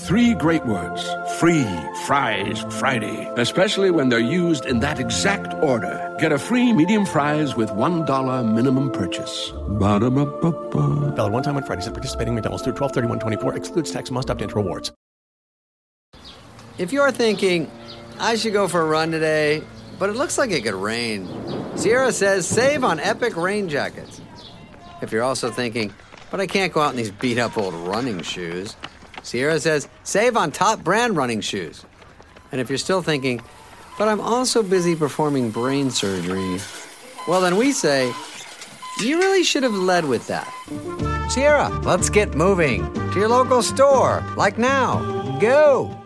Three great words free fries Friday, especially when they're used in that exact order. Get a free medium fries with $1 minimum purchase. Ba-da-ba-ba-ba. Valid one time on Fridays at participating McDonald's through 12 31 24 excludes tax must opt into rewards. If you're thinking, I should go for a run today, but it looks like it could rain, Sierra says save on epic rain jackets. If you're also thinking, but I can't go out in these beat up old running shoes, Sierra says save on top brand running shoes. And if you're still thinking, but I'm also busy performing brain surgery, well, then we say, you really should have led with that. Sierra, let's get moving to your local store, like now. Go!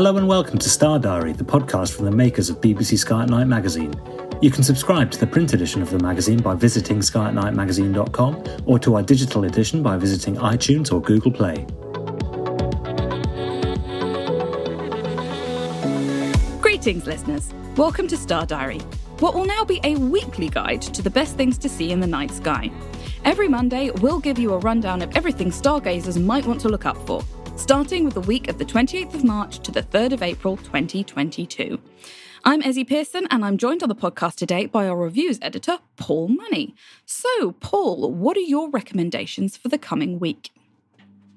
Hello and welcome to Star Diary, the podcast from the makers of BBC Sky at Night magazine. You can subscribe to the print edition of the magazine by visiting skyatnightmagazine.com or to our digital edition by visiting iTunes or Google Play. Greetings, listeners. Welcome to Star Diary, what will now be a weekly guide to the best things to see in the night sky. Every Monday, we'll give you a rundown of everything stargazers might want to look up for, starting with the week of the 28th of March to the 3rd of April 2022. I'm Ezzy Pearson, and I'm joined on the podcast today by our reviews editor, Paul Money. So, Paul, what are your recommendations for the coming week?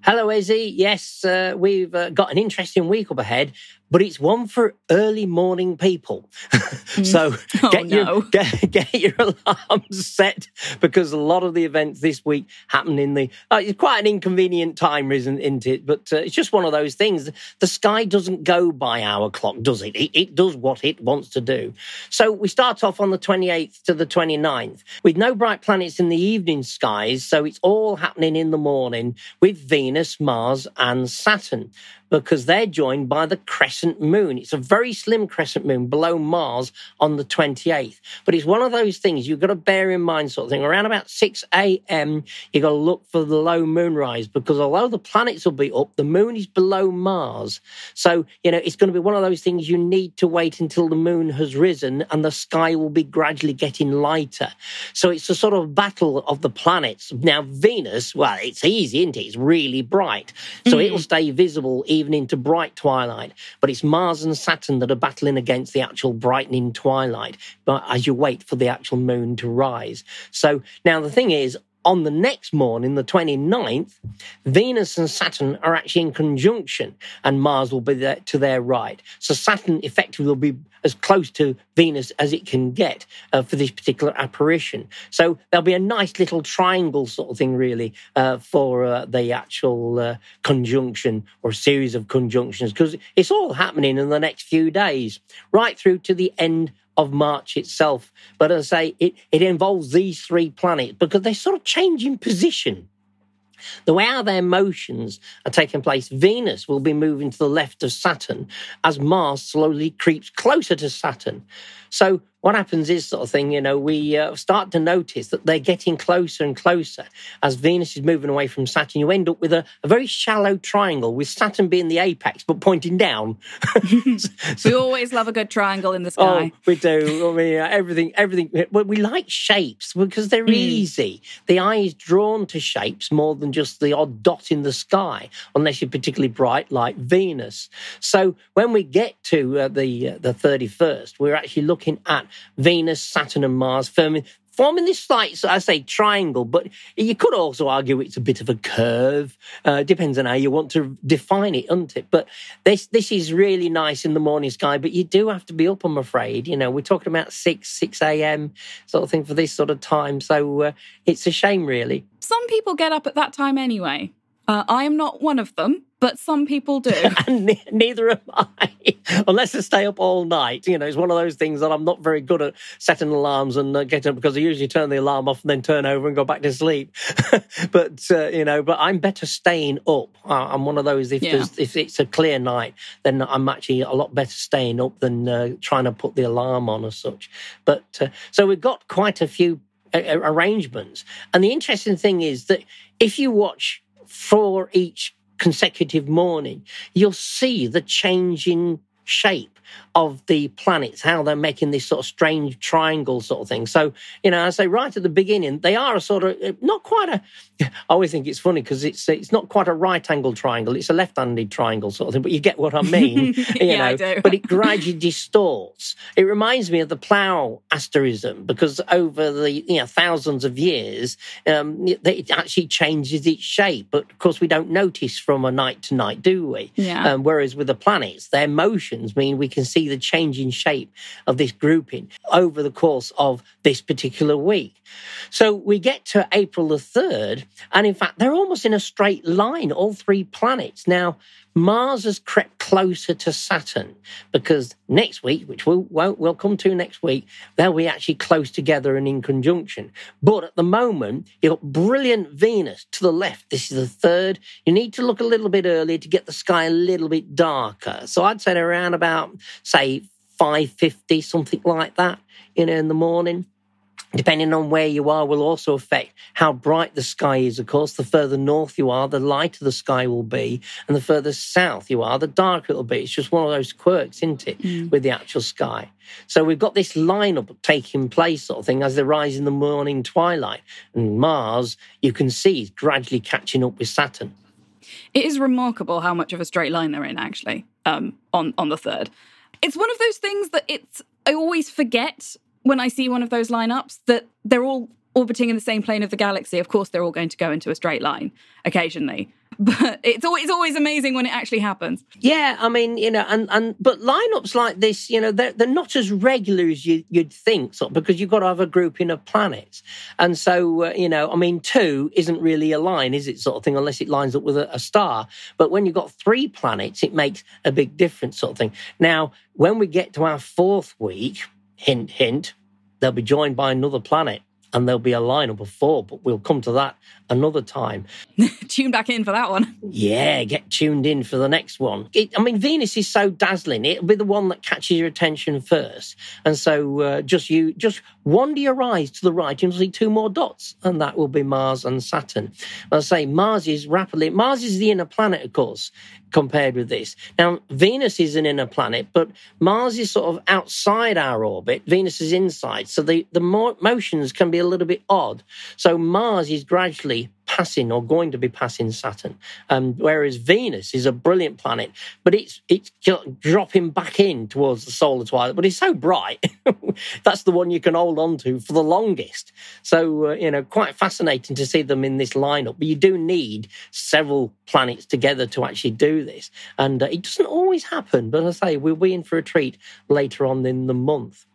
Hello, Ezzy. Yes, uh, we've uh, got an interesting week up ahead, but it's one for early morning people. so Oh, get, no. your, get, get your alarms set because a lot of the events this week happen in the. Uh, it's quite an inconvenient time, isn't, isn't it? But uh, it's just one of those things. The sky doesn't go by our clock, does it? it? It does what it wants to do. So we start off on the 28th to the 29th with no bright planets in the evening skies. So it's all happening in the morning with Venus, Mars, and Saturn because they're joined by the crescent moon. It's a very slim crescent moon below Mars on the 28th. But it's one of those things you've got to bear in mind, sort of thing. Around about 6 a.m., you've got to look for the low moonrise because although the planets will be up, the moon is below Mars. So, you know, it's going to be one of those things you need to wait until the moon has risen and the sky will be gradually getting lighter. So it's a sort of battle of the planets. Now, Venus, well, it's easy, isn't it? It's really bright. So mm-hmm. it'll stay visible even into bright twilight. But it's Mars and Saturn that are battling against the actual brightening twilight but as you wait for the actual moon to rise. So now the thing is, on the next morning, the 29th, Venus and Saturn are actually in conjunction, and Mars will be there to their right. So Saturn effectively will be as close to Venus as it can get uh, for this particular apparition. So there'll be a nice little triangle sort of thing, really, uh, for uh, the actual uh, conjunction or series of conjunctions, because it's all happening in the next few days, right through to the end of March itself. But as I say, it, it involves these three planets because they sort of change in position. The way how their motions are taking place, Venus will be moving to the left of Saturn as Mars slowly creeps closer to Saturn. So what happens is sort of thing, you know, we uh, start to notice that they're getting closer and closer as Venus is moving away from Saturn. You end up with a, a very shallow triangle with Saturn being the apex but pointing down. We always love a good triangle in the Oh, sky. we do. I mean, uh, everything, everything. Well, we like shapes because they're easy. The eye is drawn to shapes more than just the odd dot in the sky, unless you're particularly bright like Venus. So when we get to uh, the uh, the thirty first, we're actually looking at Venus, Saturn, and Mars forming, forming this slight, I say, triangle, but you could also argue it's a bit of a curve. Uh, depends on how you want to define it, doesn't it? But this this is really nice in the morning sky, but you do have to be up, I'm afraid. You know, we're talking about 6, 6 a.m. sort of thing for this sort of time. So uh, it's a shame, really. Some people get up at that time anyway. Uh, I am not one of them, but some people do. and ne- neither am I, unless I stay up all night. You know, it's one of those things that I'm not very good at setting alarms and uh, getting up because I usually turn the alarm off and then turn over and go back to sleep. but uh, you know, but I'm better staying up. I'm one of those. If yeah. if it's a clear night, then I'm actually a lot better staying up than uh, trying to put the alarm on or such. But uh, so we've got quite a few arrangements, and the interesting thing is that if you watch for each consecutive morning, you'll see the changing shape of the planets, how they're making this sort of strange triangle sort of thing. So, you know, I say right at the beginning, they are a sort of uh, not quite a. I always think it's funny because it's it's not quite a right angle triangle; it's a left-handed triangle sort of thing. But you get what I mean, you yeah, know. but it gradually distorts. It reminds me of the plough asterism because over the you know thousands of years, um, it actually changes its shape. But of course, we don't notice from a night to night, do we? Yeah. Um, whereas with the planets, their motions mean we can see the changing shape of this grouping over the course of this particular week. So we get to April the 3rd, and in fact, they're almost in a straight line, all three planets. Now, Mars has crept closer to Saturn because next week, which we'll, we'll come to next week, they'll be actually close together and in conjunction. But at the moment, you've got brilliant Venus to the left. This is the third. You need to look a little bit earlier to get the sky a little bit darker. So I'd say around about, say, 550, something like that, you know, in the morning depending on where you are, will also affect how bright the sky is. Of course, the further north you are, the lighter the sky will be, and the further south you are, the darker it'll be. It's just one of those quirks, isn't it, mm. with the actual sky? So we've got this lineup taking place, sort of thing, as they rise in the morning twilight. And Mars, you can see, is gradually catching up with Saturn. It is remarkable how much of a straight line they're in, actually, um, on on the third. It's one of those things that it's I always forget when I see one of those lineups that they're all orbiting in the same plane of the galaxy. Of course, they're all going to go into a straight line occasionally, but it's always, always amazing when it actually happens. Yeah, I mean, you know, and and but lineups like this, you know, they're they're not as regular as you, would think, sort of, because you've got to have a grouping of planets, and so uh, you know, I mean, two isn't really a line, is it, sort of thing, unless it lines up with a, a star. But when you've got three planets, it makes a big difference, sort of thing. Now, when we get to our fourth week hint, hint, they'll be joined by another planet and there'll be a lineup of four, but we'll come to that another time. Tune back in for that one. Yeah, get tuned in for the next one. It, I mean, Venus is so dazzling; it'll be the one that catches your attention first. And so, uh, just you, just wander your eyes to the right, and you'll see two more dots, and that will be Mars and Saturn. I say Mars is rapidly. Mars is the inner planet, of course compared with this. Now, Venus is an inner planet, but Mars is sort of outside our orbit. Venus is inside. So the, the motions can be a little bit odd. So Mars is gradually passing or going to be passing Saturn, um, whereas Venus is a brilliant planet, but it's it's dropping back in towards the solar twilight. But it's so bright, that's the one you can hold on to for the longest. So uh, you know, quite fascinating to see them in this lineup. But you do need several planets together to actually do this, and uh, it doesn't always happen. But I say, we'll be in for a treat later on in the month.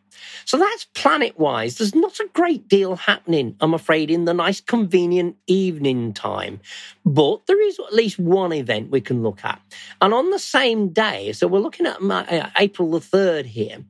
So that's planet wise. There's not a great deal happening, I'm afraid, in the nice, convenient evening time. But there is at least one event we can look at. And on the same day, so we're looking at uh, April the 3rd here.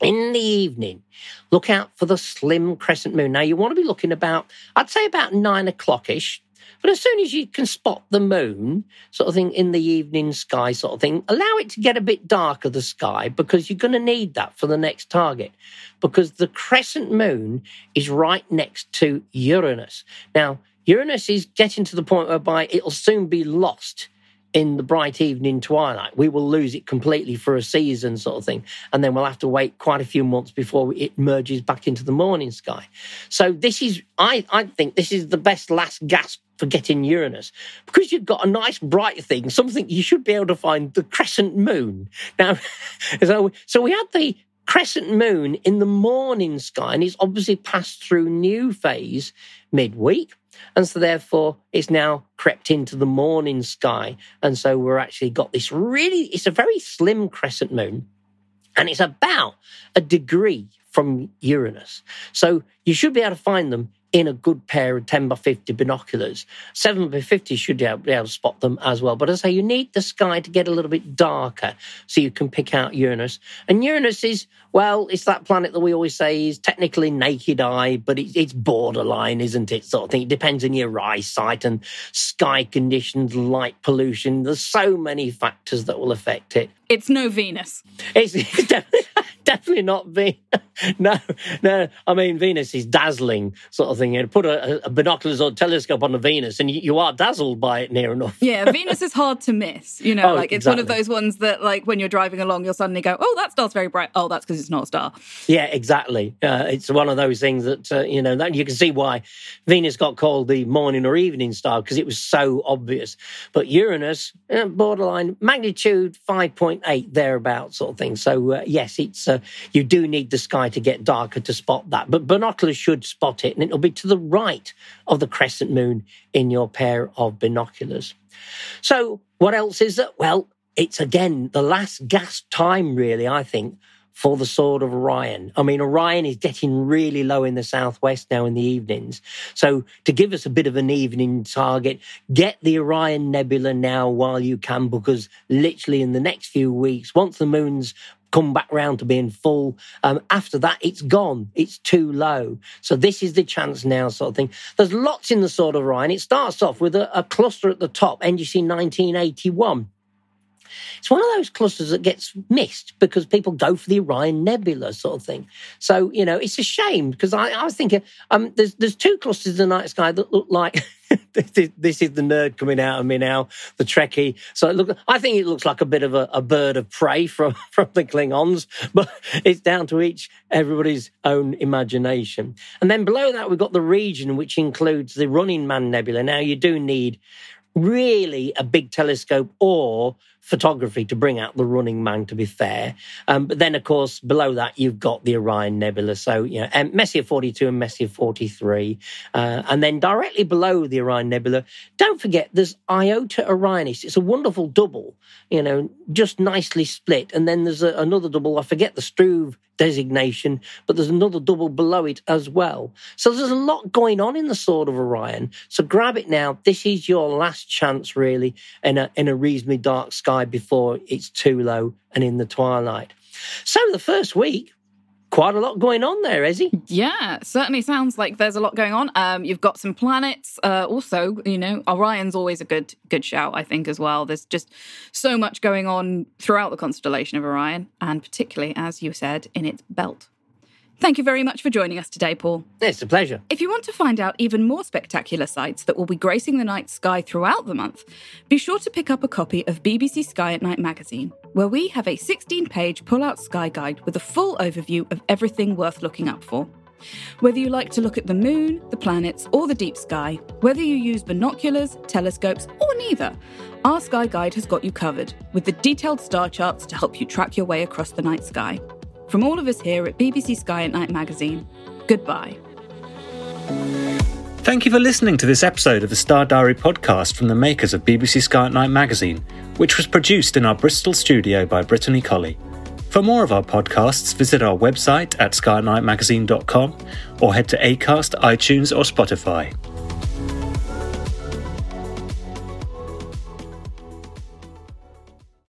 In the evening, look out for the slim crescent moon. Now, you want to be looking about, I'd say about nine o'clock ish, but as soon as you can spot the moon, sort of thing, in the evening sky, sort of thing, allow it to get a bit darker, the sky, because you're going to need that for the next target. Because the crescent moon is right next to Uranus. Now, Uranus is getting to the point whereby it'll soon be lost in the bright evening twilight. We will lose it completely for a season, sort of thing. And then we'll have to wait quite a few months before it merges back into the morning sky. So, this is, I, I think, this is the best last gasp for getting Uranus because you've got a nice bright thing, something you should be able to find the crescent moon. Now, so, so we had the crescent moon in the morning sky, and it's obviously passed through new phase midweek. And so therefore it's now crept into the morning sky. And so we're actually got this really, it's a very slim crescent moon. And it's about a degree from Uranus. So you should be able to find them in a good pair of 10 by 50 binoculars. 7 by 50 should be able, be able to spot them as well. But as I say, you need the sky to get a little bit darker so you can pick out Uranus. And Uranus is, well, it's that planet that we always say is technically naked eye, but it, it's borderline, isn't it? Sort of thing. It depends on your eyesight and sky conditions, light pollution. There's so many factors that will affect it. It's no Venus. It's, it's definitely, definitely not Venus. no, no. I mean, Venus is dazzling, sort of thing. You put a, a binoculars or telescope on the Venus, and you, you, are dazzled by it near enough. Yeah, Venus is hard to miss. You know, oh, like it's exactly. one of those ones that, like, when you're driving along, you'll suddenly go, "Oh, that star's very bright." Oh, that's because it's not a star. Yeah, exactly. Uh, it's one of those things that uh, you know that you can see why Venus got called the morning or evening star because it was so obvious. But Uranus, uh, borderline magnitude five point eight thereabouts, sort of thing. So uh, yes, it's uh, you do need the sky to get darker to spot that. But binoculars should spot it, and it'll be to the right of the crescent moon in your pair of binoculars. So, what else is that? Well, it's again the last gasp time, really, I think, for the Sword of Orion. I mean, Orion is getting really low in the southwest now in the evenings. So, to give us a bit of an evening target, get the Orion Nebula now while you can, because literally in the next few weeks, once the moon's come back round to being full. Um, after that, it's gone. It's too low. So this is the chance now, sort of thing. There's lots in the Sword of Orion. It starts off with a, a cluster at the top, NGC 1981. It's one of those clusters that gets missed because people go for the Orion Nebula sort of thing. So, you know, it's a shame because I, I was thinking um, there's, there's two clusters in the night sky that look like this is the nerd coming out of me now, the Trekkie. So look, I think it looks like a bit of a, a, bird of prey from, from the Klingons, but it's down to each everybody's own imagination. And then below that, we've got the region, which includes the Running Man Nebula. Now, you do need really a big telescope or photography to bring out the running man, to be fair. Um, but then, of course, below that, you've got the Orion Nebula. So, you know, Messier 42 and Messier 43. Uh, and then directly below the Orion Nebula, don't forget there's Iota Orionis. It's a wonderful double, you know, just nicely split. And then there's a, another double, I forget the Struve designation, but there's another double below it as well. So there's a lot going on in the Sword of Orion. So grab it now. This is your last chance, really, in a, in a reasonably dark sky before it's too low and in the twilight. So the first week, quite a lot going on there, Ezzy? Yeah, certainly sounds like there's a lot going on. Um, you've got some planets. Uh, also, you know, Orion's always a good good shout, I think, as well. There's just so much going on throughout the constellation of Orion, and particularly, as you said, in its belt. Thank you very much for joining us today, Paul. It's a pleasure. If you want to find out even more spectacular sights that will be gracing the night sky throughout the month, be sure to pick up a copy of BBC Sky at Night magazine, where we have a 16 page pull out sky guide with a full overview of everything worth looking up for. Whether you like to look at the moon, the planets, or the deep sky, whether you use binoculars, telescopes, or neither, our Sky Guide has got you covered with the detailed star charts to help you track your way across the night sky. From all of us here at BBC Sky at Night magazine, goodbye. Thank you for listening to this episode of the Star Diary podcast from the makers of BBC Sky at Night magazine, which was produced in our Bristol studio by Brittany Colley. For more of our podcasts, visit our website at skyatnightmagazine.com or head to Acast, iTunes, or Spotify.